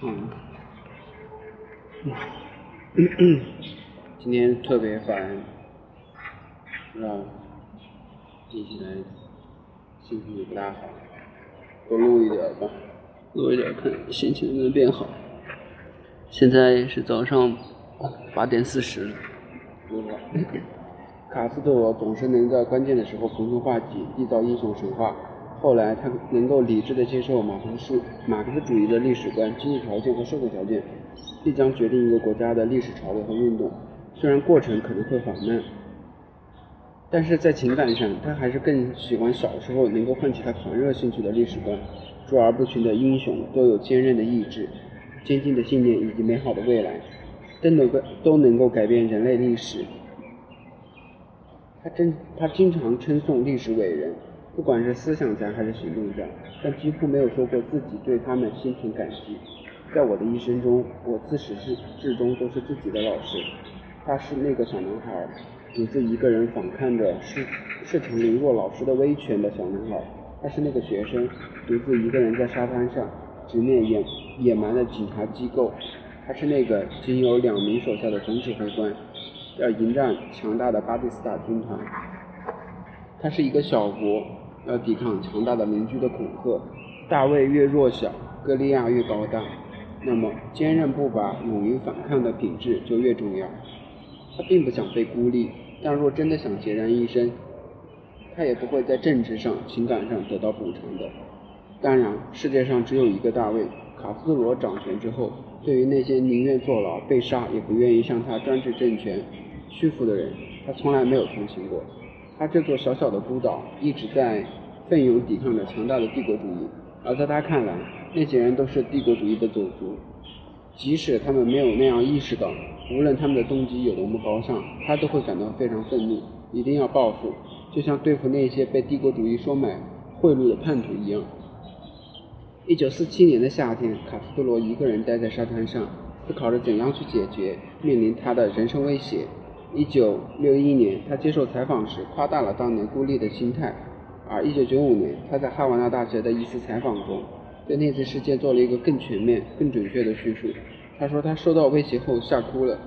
嗯，今天特别烦，不知道，听起来心情也不大好，多录一点吧，录一点看心情能变好。现在是早上八点四十。卡斯特罗总是能在关键的时候逢凶化吉，缔造英雄神话。后来，他能够理智地接受马克思马克思主义的历史观、经济条件和社会条件，必将决定一个国家的历史潮流和运动。虽然过程可能会缓慢，但是在情感上，他还是更喜欢小时候能够唤起他狂热兴趣的历史观。卓尔不群的英雄都有坚韧的意志、坚定的信念以及美好的未来，都能够都能够改变人类历史。他真他经常称颂历史伟人。不管是思想家还是行动家，但几乎没有说过自己对他们心存感激。在我的一生中，我自始至至终都是自己的老师。他是那个小男孩，独自一个人反抗着恃恃强凌弱老师的威权的小男孩。他是那个学生，独自一个人在沙滩上直面野野蛮的警察机构。他是那个仅有两名手下的总指挥官，要迎战强大的巴蒂斯塔军团。他是一个小国。要抵抗强大的邻居的恐吓，大卫越弱小，歌利亚越高大，那么坚韧不拔、勇于反抗的品质就越重要。他并不想被孤立，但若真的想孑然一身，他也不会在政治上、情感上得到补偿的。当然，世界上只有一个大卫。卡斯罗掌权之后，对于那些宁愿坐牢、被杀，也不愿意向他专制政权屈服的人，他从来没有同情过。他这座小小的孤岛一直在奋勇抵抗着强大的帝国主义，而在他看来，那些人都是帝国主义的种族。即使他们没有那样意识到，无论他们的动机有多么高尚，他都会感到非常愤怒，一定要报复，就像对付那些被帝国主义收买贿赂的叛徒一样。一九四七年的夏天，卡斯特罗一个人待在沙滩上，思考着怎样去解决面临他的人生威胁。一九六一年，他接受采访时夸大了当年孤立的心态，而一九九五年，他在哈瓦那大学的一次采访中，对那次事件做了一个更全面、更准确的叙述。他说他受到威胁后吓哭了，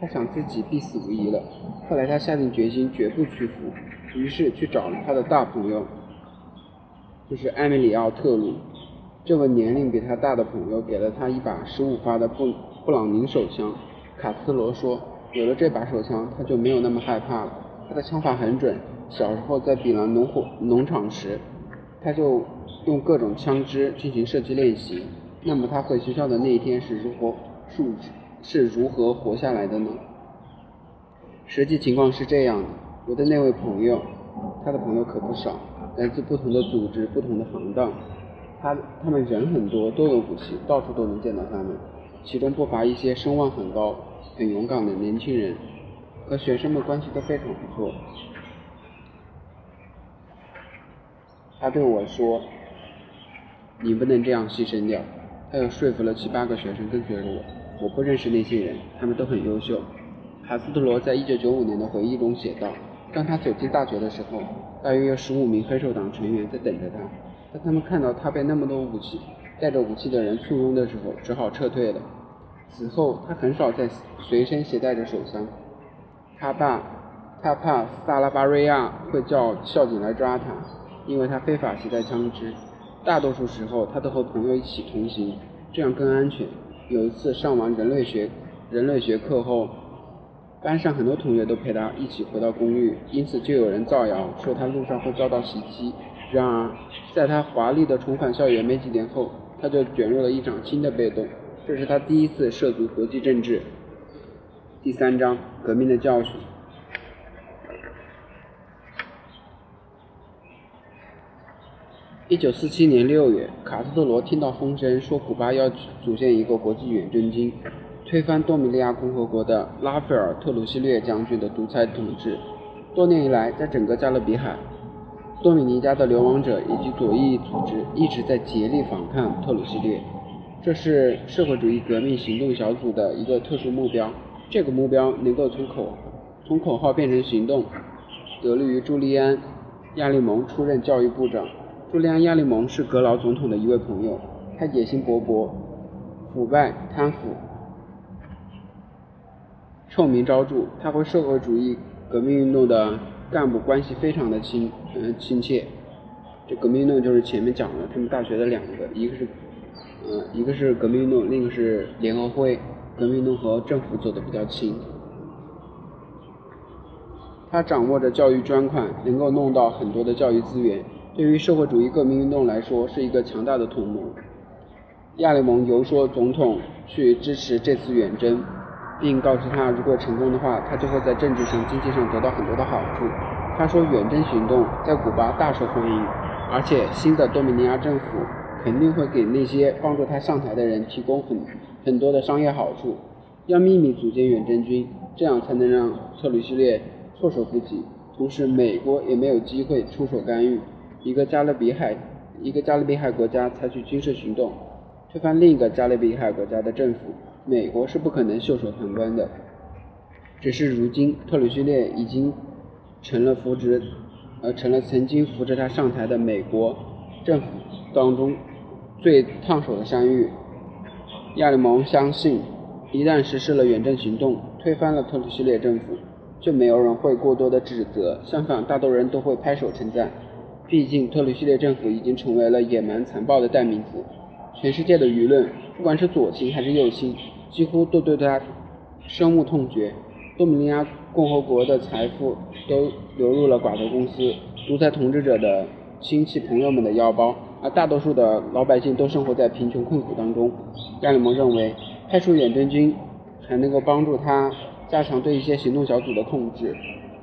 他想自己必死无疑了。后来他下定决心绝不屈服，于是去找了他的大朋友，就是埃米里奥·特鲁。这位年龄比他大的朋友给了他一把十五发的布布朗宁手枪。卡斯罗说。有了这把手枪，他就没有那么害怕了。他的枪法很准。小时候在比兰农火农场时，他就用各种枪支进行射击练习。那么他回学校的那一天是如何是是如何活下来的呢？实际情况是这样的：我的那位朋友，他的朋友可不少，来自不同的组织、不同的行当。他他们人很多，都有武器，到处都能见到他们。其中不乏一些声望很高。很勇敢的年轻人，和学生们关系都非常不错。他对我说：“你不能这样牺牲掉。”他又说服了七八个学生跟随着我。我不认识那些人，他们都很优秀。卡斯特罗在一九九五年的回忆中写道：“当他走进大学的时候，大约有十五名黑手党成员在等着他。当他们看到他被那么多武器、带着武器的人簇拥的时候，只好撤退了。”此后，他很少再随身携带着手枪。他怕，他怕萨拉巴瑞亚会叫校警来抓他，因为他非法携带枪支。大多数时候，他都和朋友一起同行，这样更安全。有一次上完人类学人类学课后，班上很多同学都陪他一起回到公寓，因此就有人造谣说他路上会遭到袭击。然而，在他华丽的重返校园没几年后，他就卷入了一场新的被动。这是他第一次涉足国际政治。第三章：革命的教训。一九四七年六月，卡斯特罗听到风声，说古巴要组建一个国际远征军，推翻多米利亚共和国的拉斐尔·特鲁西略将军的独裁统治。多年以来，在整个加勒比海，多米尼加的流亡者以及左翼组织一直在竭力反抗特鲁西略。这是社会主义革命行动小组的一个特殊目标。这个目标能够从口从口号变成行动，得力于朱利安·亚利蒙出任教育部长。朱利安·亚利蒙是格劳总统的一位朋友，他野心勃勃，腐败、贪腐、臭名昭著。他和社会主义革命运动的干部关系非常的亲，嗯，亲切。这革命运动就是前面讲的，他们大学的两个，一个是，嗯，一个是革命运动，另一个是联合会。革命运动和政府走得比较亲。他掌握着教育专款，能够弄到很多的教育资源，对于社会主义革命运动来说是一个强大的同盟。亚利蒙游说总统去支持这次远征，并告诉他，如果成功的话，他就会在政治上、经济上得到很多的好处。他说，远征行动在古巴大受欢迎，而且新的多米尼亚政府肯定会给那些帮助他上台的人提供很很多的商业好处。要秘密组建远征军，这样才能让特吕西列措手不及。同时，美国也没有机会出手干预。一个加勒比海，一个加勒比海国家采取军事行动。推翻另一个加勒比海国家的政府，美国是不可能袖手旁观的。只是如今，特鲁西列已经成了扶植，呃，成了曾经扶持他上台的美国政府当中最烫手的山芋。亚利蒙相信，一旦实施了远征行动，推翻了特鲁西列政府，就没有人会过多的指责，相反，大多人都会拍手称赞。毕竟，特里希列政府已经成为了野蛮残暴的代名词。全世界的舆论，不管是左倾还是右倾，几乎都对他深恶痛绝。多米尼加共和国的财富都流入了寡头公司、独裁统治者的亲戚朋友们的腰包，而大多数的老百姓都生活在贫穷困苦当中。亚里蒙认为，派出远征军还能够帮助他加强对一些行动小组的控制。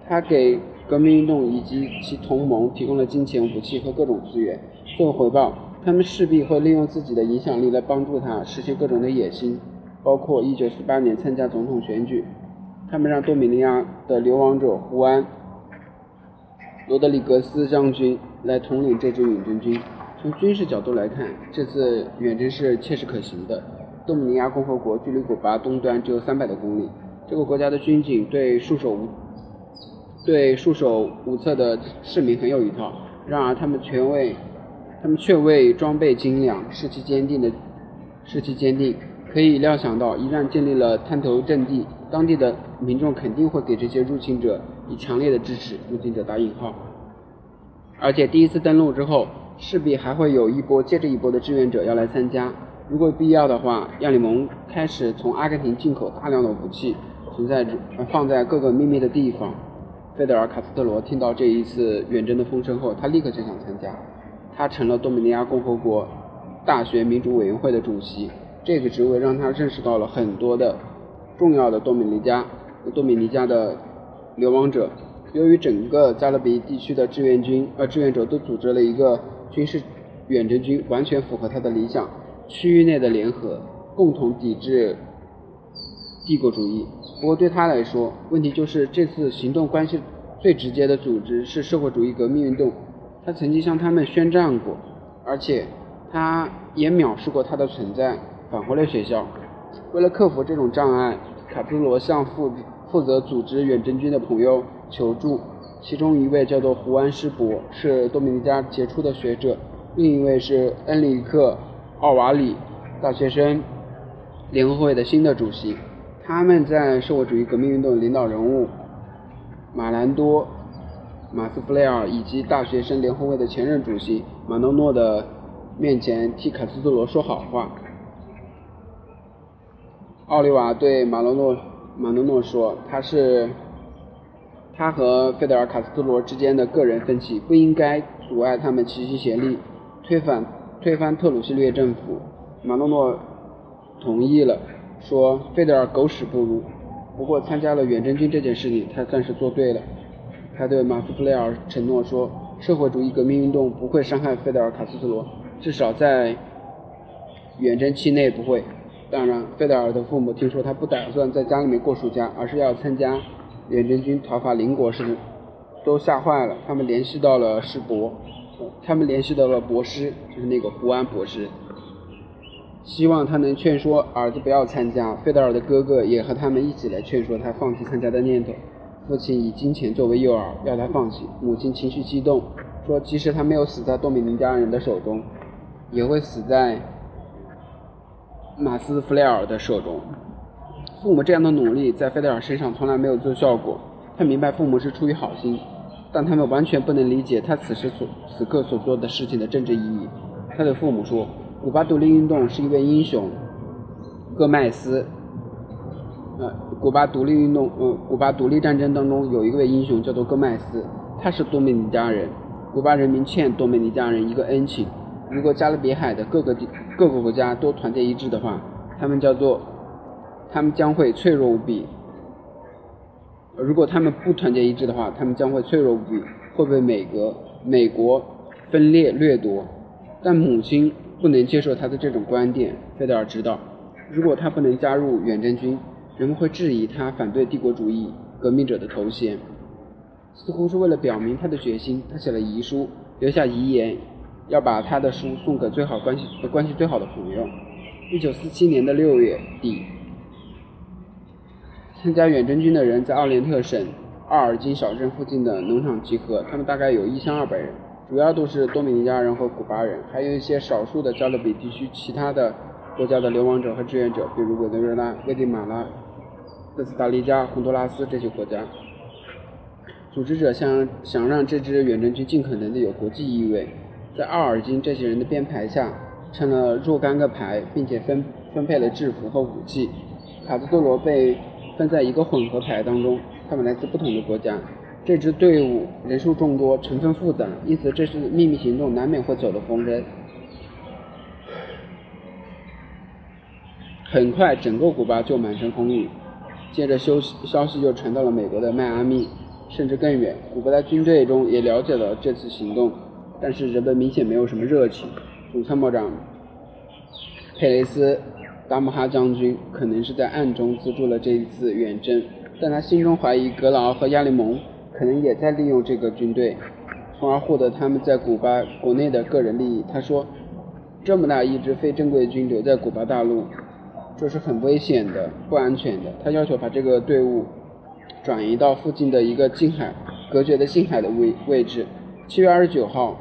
他给革命运动以及其同盟提供了金钱、武器和各种资源，作为回报。他们势必会利用自己的影响力来帮助他实现各种的野心，包括1948年参加总统选举。他们让多米尼亚的流亡者胡安·罗德里格斯将军来统领这支远征军。从军事角度来看，这次远征是切实可行的。多米尼亚共和国距离古巴东端只有三百多公里，这个国家的军警对束手无对束手无策的市民很有一套。然而，他们全为他们却为装备精良、士气坚定的士气坚定，可以料想到，一旦建立了滩头阵地，当地的民众肯定会给这些入侵者以强烈的支持。入侵者打引号。而且第一次登陆之后，势必还会有一波接着一波的志愿者要来参加。如果必要的话，亚里蒙开始从阿根廷进口大量的武器，存在放在各个秘密的地方。费德尔·卡斯特罗听到这一次远征的风声后，他立刻就想参加。他成了多米尼加共和国大学民主委员会的主席，这个职位让他认识到了很多的重要的多米尼加多米尼加的流亡者。由于整个加勒比地区的志愿军呃志愿者都组织了一个军事远征军，完全符合他的理想。区域内的联合，共同抵制帝国主义。不过对他来说，问题就是这次行动关系最直接的组织是社会主义革命运动。他曾经向他们宣战过，而且他也藐视过他的存在，返回了学校。为了克服这种障碍，卡斯罗向负负责组织远征军的朋友求助，其中一位叫做胡安施伯，是多米尼加杰出的学者；另一位是恩里克奥瓦里，大学生联合会的新的主席。他们在社会主义革命运动领导人物马兰多。马斯弗雷尔以及大学生联合会的前任主席马诺诺的面前替卡斯特罗说好话。奥利瓦对马诺诺马诺诺说：“他是他和费德尔卡斯特罗之间的个人分歧，不应该阻碍他们齐心协力推翻推翻特鲁西略政府。”马诺诺同意了，说：“费德尔狗屎不如，不过参加了远征军这件事情，他算是做对了。”他对马斯弗雷尔承诺说：“社会主义革命运动不会伤害费德尔·卡斯特罗，至少在远征期内不会。”当然，费德尔的父母听说他不打算在家里面过暑假，而是要参加远征军讨伐邻国时，都吓坏了。他们联系到了施伯，他们联系到了博士，就是那个胡安博士，希望他能劝说儿子不要参加。费德尔的哥哥也和他们一起来劝说他放弃参加的念头。父亲以金钱作为诱饵，要他放弃。母亲情绪激动，说：“即使他没有死在多米尼加人的手中，也会死在马斯弗雷尔的手中。父母这样的努力在费德尔身上从来没有奏效过。他明白父母是出于好心，但他们完全不能理解他此时所此刻所做的事情的政治意义。他对父母说：“古巴独立运动是一位英雄，戈麦斯。呃，古巴独立运动，呃，古巴独立战争当中有一位英雄叫做戈麦斯，他是多米尼加人。古巴人民欠多米尼加人一个恩情。如果加勒比海的各个地各个国家都团结一致的话，他们叫做，他们将会脆弱无比。”如果他们不团结一致的话，他们将会脆弱无比，会被美国美国分裂掠夺。但母亲不能接受他的这种观点。费德尔知道，如果他不能加入远征军，人们会质疑他反对帝国主义革命者的头衔。似乎是为了表明他的决心，他写了遗书，留下遗言，要把他的书送给最好关系关系最好的朋友。一九四七年的六月底。参加远征军的人在奥连特省奥尔金小镇附近的农场集合，他们大概有一千二百人，主要都是多米尼加人和古巴人，还有一些少数的加勒比地区其他的国家的流亡者和志愿者，比如委内瑞拉、危地马拉、哥斯达黎加、洪都拉斯这些国家。组织者想想让这支远征军尽可能的有国际意味，在奥尔金这些人的编排下，成了若干个排，并且分分配了制服和武器。卡兹多罗被。分在一个混合排当中，他们来自不同的国家。这支队伍人数众多，成分复杂，因此这次秘密行动难免会走得风声。很快，整个古巴就满城风雨。接着，消息消息就传到了美国的迈阿密，甚至更远。古巴的军队中也了解了这次行动，但是人们明显没有什么热情。总参谋长佩雷斯。达姆哈将军可能是在暗中资助了这一次远征，但他心中怀疑格劳和亚利蒙可能也在利用这个军队，从而获得他们在古巴国内的个人利益。他说：“这么大一支非正规军留在古巴大陆，这是很危险的、不安全的。”他要求把这个队伍转移到附近的一个近海隔绝的近海的位位置。七月二十九号，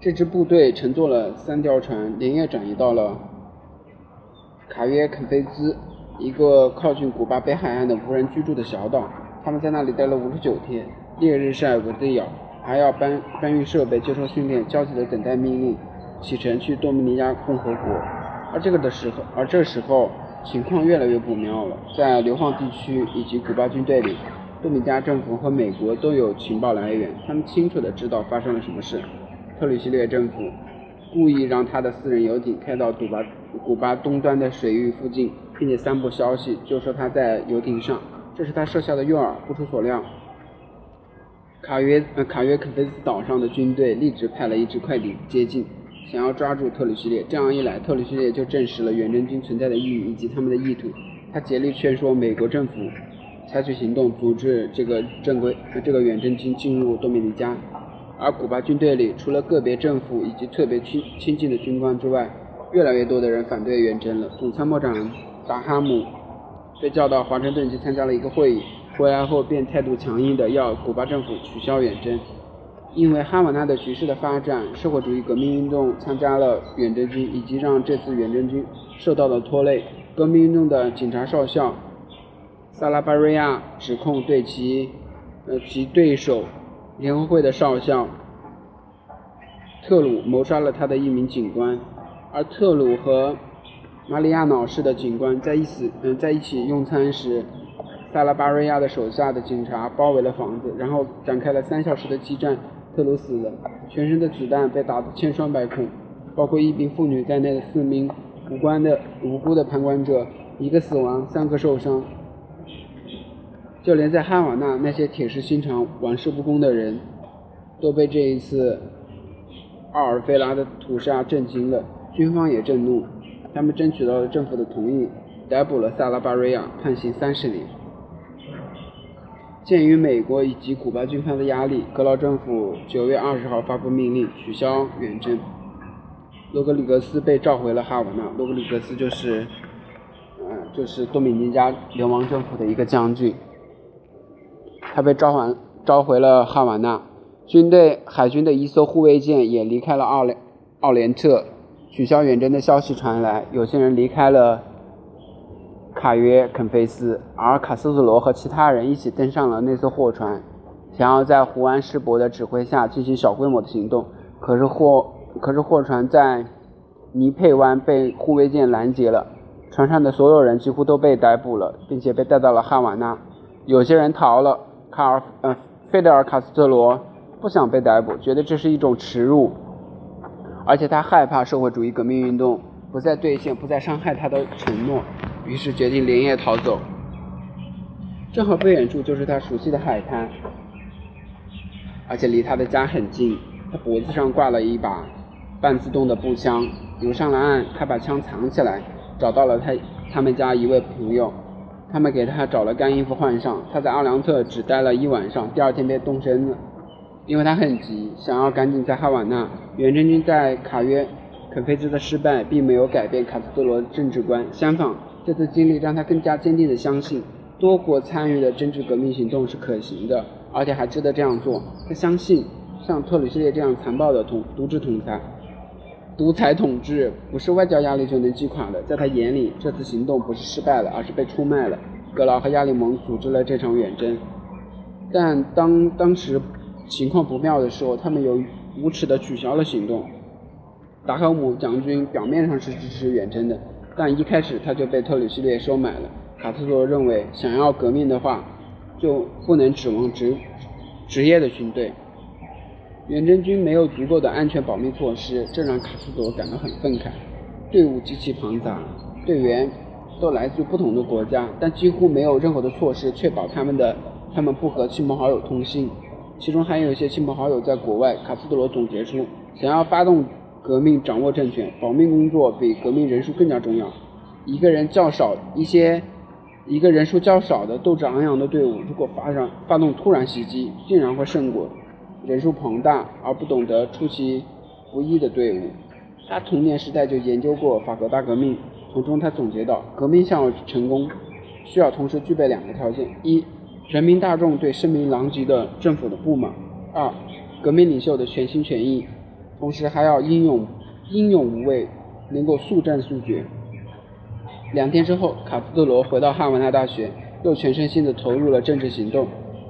这支部队乘坐了三条船，连夜转移到了。卡约肯菲兹，一个靠近古巴北海岸的无人居住的小岛。他们在那里待了五十九天，烈日晒，蚊子咬，还要搬搬运设备、接受训练，焦急的等待命令，启程去多米尼加共和国。而这个的时候，而这时候情况越来越不妙了。在流放地区以及古巴军队里，多米加政府和美国都有情报来源，他们清楚地知道发生了什么事。特里西列政府故意让他的私人游艇开到古巴。古巴东端的水域附近，并且散布消息，就说他在游艇上。这是他设下的诱饵。不出所料，卡约呃卡约肯菲斯岛上的军队立即派了一支快艇接近，想要抓住特里希列。这样一来，特里希列就证实了远征军存在的意义以及他们的意图。他竭力劝说美国政府采取行动，阻止这个正规这个远征军进入多米尼加。而古巴军队里，除了个别政府以及特别亲亲近的军官之外，越来越多的人反对远征了。总参谋长达哈姆被叫到华盛顿去参加了一个会议，回来后便态度强硬的要古巴政府取消远征。因为哈瓦那的局势的发展，社会主义革命运动参加了远征军，以及让这次远征军受到了拖累。革命运动的警察少校萨拉巴瑞亚指控对其呃其对手联合会的少校特鲁谋杀了他的一名警官。而特鲁和马里亚瑙市的警官在一起，嗯，在一起用餐时，萨拉巴瑞亚的手下的警察包围了房子，然后展开了三小时的激战。特鲁死了，全身的子弹被打得千疮百孔，包括一名妇女在内的四名无关的无辜的旁观者，一个死亡，三个受伤。就连在哈瓦那那些铁石心肠、玩世不恭的人，都被这一次奥尔菲拉的屠杀震惊了。军方也震怒，他们争取到了政府的同意，逮捕了萨拉巴瑞亚，判刑三十年。鉴于美国以及古巴军方的压力，格劳政府九月二十号发布命令取消远征。罗格里格斯被召回了哈瓦那。罗格里格斯就是，嗯，就是多米尼加流亡政府的一个将军。他被召还召回了哈瓦那。军队海军的一艘护卫舰也离开了奥连奥连特。取消远征的消息传来，有些人离开了卡约肯菲斯，而卡斯特罗和其他人一起登上了那艘货船，想要在胡安师伯的指挥下进行小规模的行动。可是货可是货船在尼佩湾被护卫舰拦截了，船上的所有人几乎都被逮捕了，并且被带到了哈瓦那。有些人逃了，卡尔呃费德尔卡斯特罗不想被逮捕，觉得这是一种耻辱。而且他害怕社会主义革命运动不再兑现、不再伤害他的承诺，于是决定连夜逃走。正好不远处就是他熟悉的海滩，而且离他的家很近。他脖子上挂了一把半自动的步枪。游上了岸，他把枪藏起来，找到了他他们家一位朋友，他们给他找了干衣服换上。他在阿良特只待了一晚上，第二天便动身了。因为他很急，想要赶紧在哈瓦那。远征军在卡约肯菲兹的失败，并没有改变卡斯特罗的政治观，相反，这次经历让他更加坚定地相信，多国参与的政治革命行动是可行的，而且还值得这样做。他相信，像特吕西列这样残暴的统独制统裁、独裁统治，不是外交压力就能击垮的。在他眼里，这次行动不是失败了，而是被出卖了。格劳和亚利蒙组织了这场远征，但当当时。情况不妙的时候，他们又无耻地取消了行动。达赫姆将军表面上是支持远征的，但一开始他就被特里西列收买了。卡斯特罗认为，想要革命的话，就不能指望职职业的军队。远征军没有足够的安全保密措施，这让卡斯特罗感到很愤慨。队伍极其庞杂，队员都来自不同的国家，但几乎没有任何的措施确保他们的他们不和亲朋好友通信。其中还有一些亲朋好友在国外。卡斯特罗总结出，想要发动革命、掌握政权，保密工作比革命人数更加重要。一个人较少、一些一个人数较少的斗志昂扬的队伍，如果发上发动突然袭击，竟然会胜过人数庞大而不懂得出其不意的队伍。他童年时代就研究过法国大革命，从中他总结到，革命想要成功，需要同时具备两个条件：一。人民大众对声名狼藉的政府的不满；二，革命领袖的全心全意，同时还要英勇英勇无畏，能够速战速决。两天之后，卡斯特罗回到汉瓦那大学，又全身心地投入了政治行动。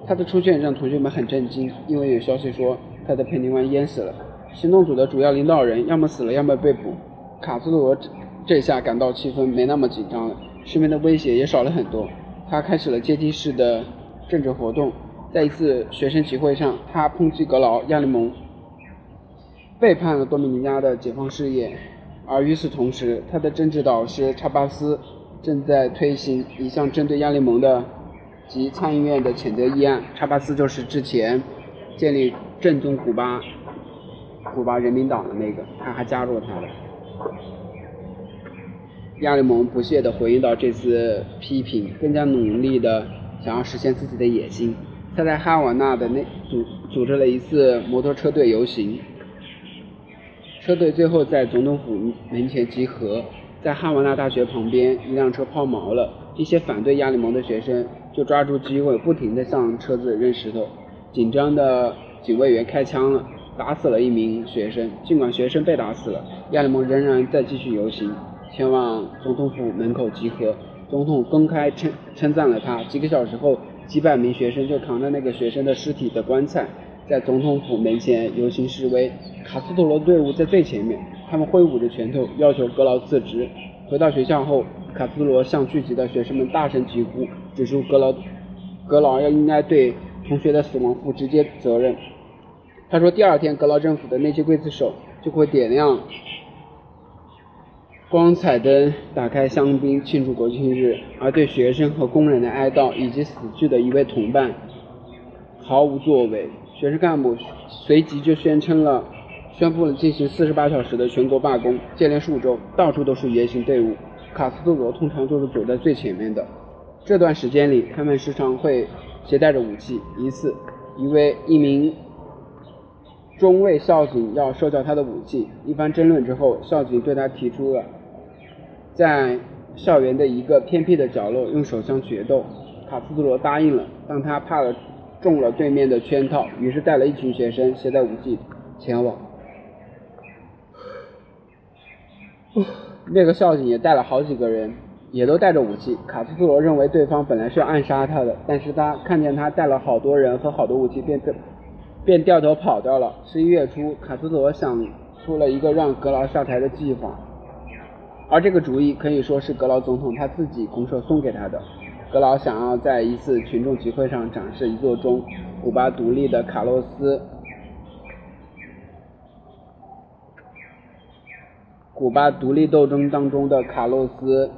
他的出现让同学们很震惊，因为有消息说他在佩尼湾淹死了。行动组的主要领导人要么死了，要么被捕。卡斯特罗这下感到气氛没那么紧张了，身边的威胁也少了很多。他开始了阶梯式的。政治活动，在一次学生集会上，他抨击格劳、亚利蒙背叛了多米尼加的解放事业，而与此同时，他的政治导师查巴斯正在推行一项针对亚利蒙的及参议院的谴责议案。查巴斯就是之前建立正宗古巴古巴人民党的那个，他还加入了他的。亚利蒙不屑地回应到这次批评，更加努力地。想要实现自己的野心，他在哈瓦那的那组组织了一次摩托车队游行。车队最后在总统府门前集合，在哈瓦那大学旁边，一辆车抛锚了，一些反对亚利蒙的学生就抓住机会，不停地向车子扔石头。紧张的警卫员开枪了，打死了一名学生。尽管学生被打死了，亚利蒙仍然在继续游行，前往总统府门口集合。总统公开称称赞了他。几个小时后，几百名学生就扛着那个学生的尸体的棺材，在总统府门前游行示威。卡斯特罗队伍在最前面，他们挥舞着拳头，要求格劳辞职。回到学校后，卡斯特罗向聚集的学生们大声疾呼，指出格劳格劳要应该对同学的死亡负直接责任。他说，第二天格劳政府的那些刽子手就会点亮。光彩灯打开香槟庆祝国庆日，而对学生和工人的哀悼以及死去的一位同伴毫无作为。学生干部随即就宣称了，宣布了进行四十八小时的全国罢工。接连数周，到处都是游行队伍。卡斯特罗通常就是走在最前面的。这段时间里，他们时常会携带着武器。一次，一位一名中尉校警要收缴他的武器，一番争论之后，校警对他提出了。在校园的一个偏僻的角落用手枪决斗，卡斯特罗答应了。但他怕了中了对面的圈套，于是带了一群学生携带武器前往。那个校警也带了好几个人，也都带着武器。卡斯特罗认为对方本来是要暗杀他的，但是他看见他带了好多人和好多武器，便便掉头跑掉了。十一月初，卡斯特罗想出了一个让格劳下台的计划，而这个主意可以说是格劳总统他自己拱手送给他的。格劳想要在一次群众集会上展示一座钟，古巴独立的卡洛斯。古巴独立斗争当中的卡洛斯·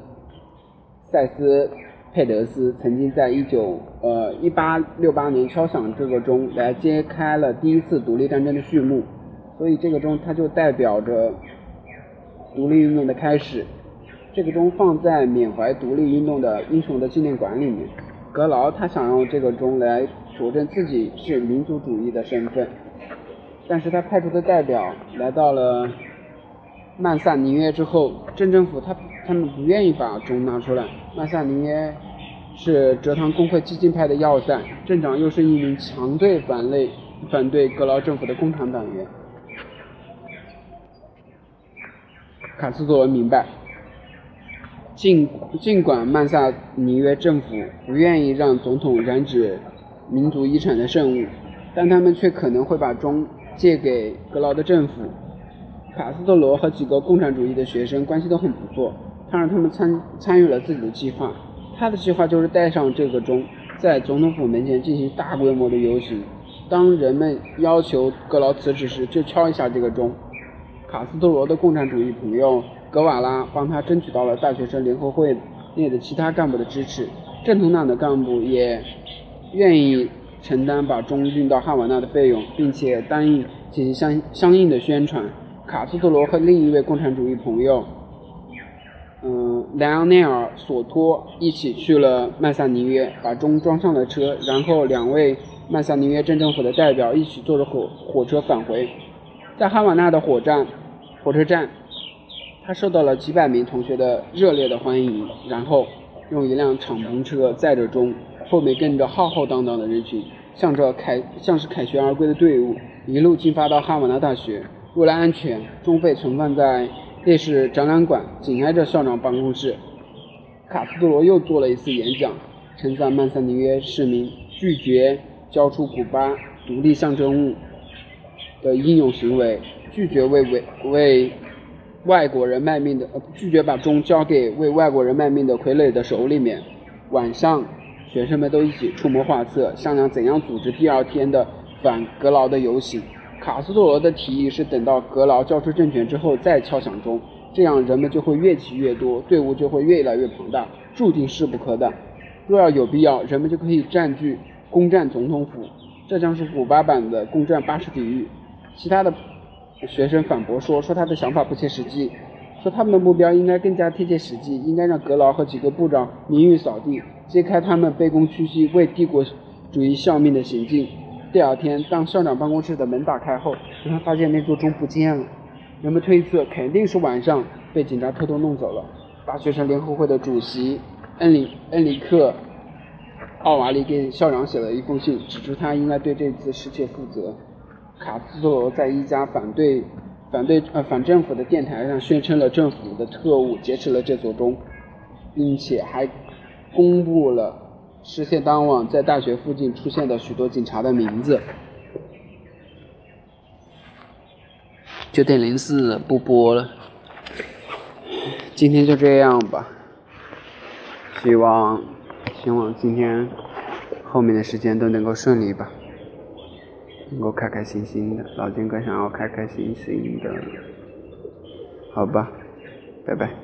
塞斯佩德斯曾经在一九呃一八六八年敲响这个钟，来揭开了第一次独立战争的序幕。所以这个钟它就代表着独立运动的开始。这个钟放在缅怀独立运动的英雄的纪念馆里面。格劳他想用这个钟来佐证自己是民族主义的身份，但是他派出的代表来到了。曼萨尼约之后，镇政府他他们不愿意把钟拿出来。曼萨尼约是蔗糖工会激进派的要塞，镇长又是一名强对反类反对格劳政府的共产党员。卡斯特罗明白，尽尽管曼萨尼约政府不愿意让总统染指民族遗产的圣物，但他们却可能会把钟借给格劳的政府。卡斯特罗和几个共产主义的学生关系都很不错，他让他们参参与了自己的计划。他的计划就是带上这个钟，在总统府门前进行大规模的游行。当人们要求格劳辞职时，就敲一下这个钟。卡斯特罗的共产主义朋友格瓦拉帮他争取到了大学生联合会内的其他干部的支持，正统党的干部也愿意承担把钟运到哈瓦那的费用，并且答应进行相相应的宣传。卡斯特罗和另一位共产主义朋友，嗯，莱昂内尔·索托一起去了曼萨尼约，把钟装上了车，然后两位曼萨尼约镇政府的代表一起坐着火火车返回。在哈瓦那的火站火车站，他受到了几百名同学的热烈的欢迎，然后用一辆敞篷车载着钟，后面跟着浩浩荡荡的人群，向着凯像是凯旋而归的队伍，一路进发到哈瓦那大学。为了安全，钟被存放在烈士展览馆，紧挨着校长办公室。卡斯特罗又做了一次演讲，称赞曼萨尼约市民拒绝交出古巴独立象征物的英勇行为，拒绝为为为外国人卖命的，呃，拒绝把钟交给为外国人卖命的傀儡的手里面。晚上，学生们都一起出谋划策，商量怎样组织第二天的反格劳的游行。卡斯特罗的提议是等到格劳交出政权之后再敲响钟，这样人们就会越起越多，队伍就会越来越庞大，注定势不可挡。若要有必要，人们就可以占据、攻占总统府，这将是古巴版的攻占巴士底狱。其他的学生反驳说，说他的想法不切实际，说他们的目标应该更加贴切实际，应该让格劳和几个部长名誉扫地，揭开他们卑躬屈膝为帝国主义效命的行径。第二天，当校长办公室的门打开后，人们发现那座钟不见了。人们推测，肯定是晚上被警察偷偷弄走了。大学生联合会的主席恩里恩里克奥瓦利给校长写了一封信，指出他应该对这次事件负责。卡斯特罗在一家反对反对呃反政府的电台上宣称了政府的特务劫持了这座钟，并且还公布了。事件当晚，在大学附近出现的许多警察的名字。九点零四不播了，今天就这样吧。希望，希望今天后面的时间都能够顺利吧，能够开开心心的。老金哥想要开开心心的，好吧，拜拜。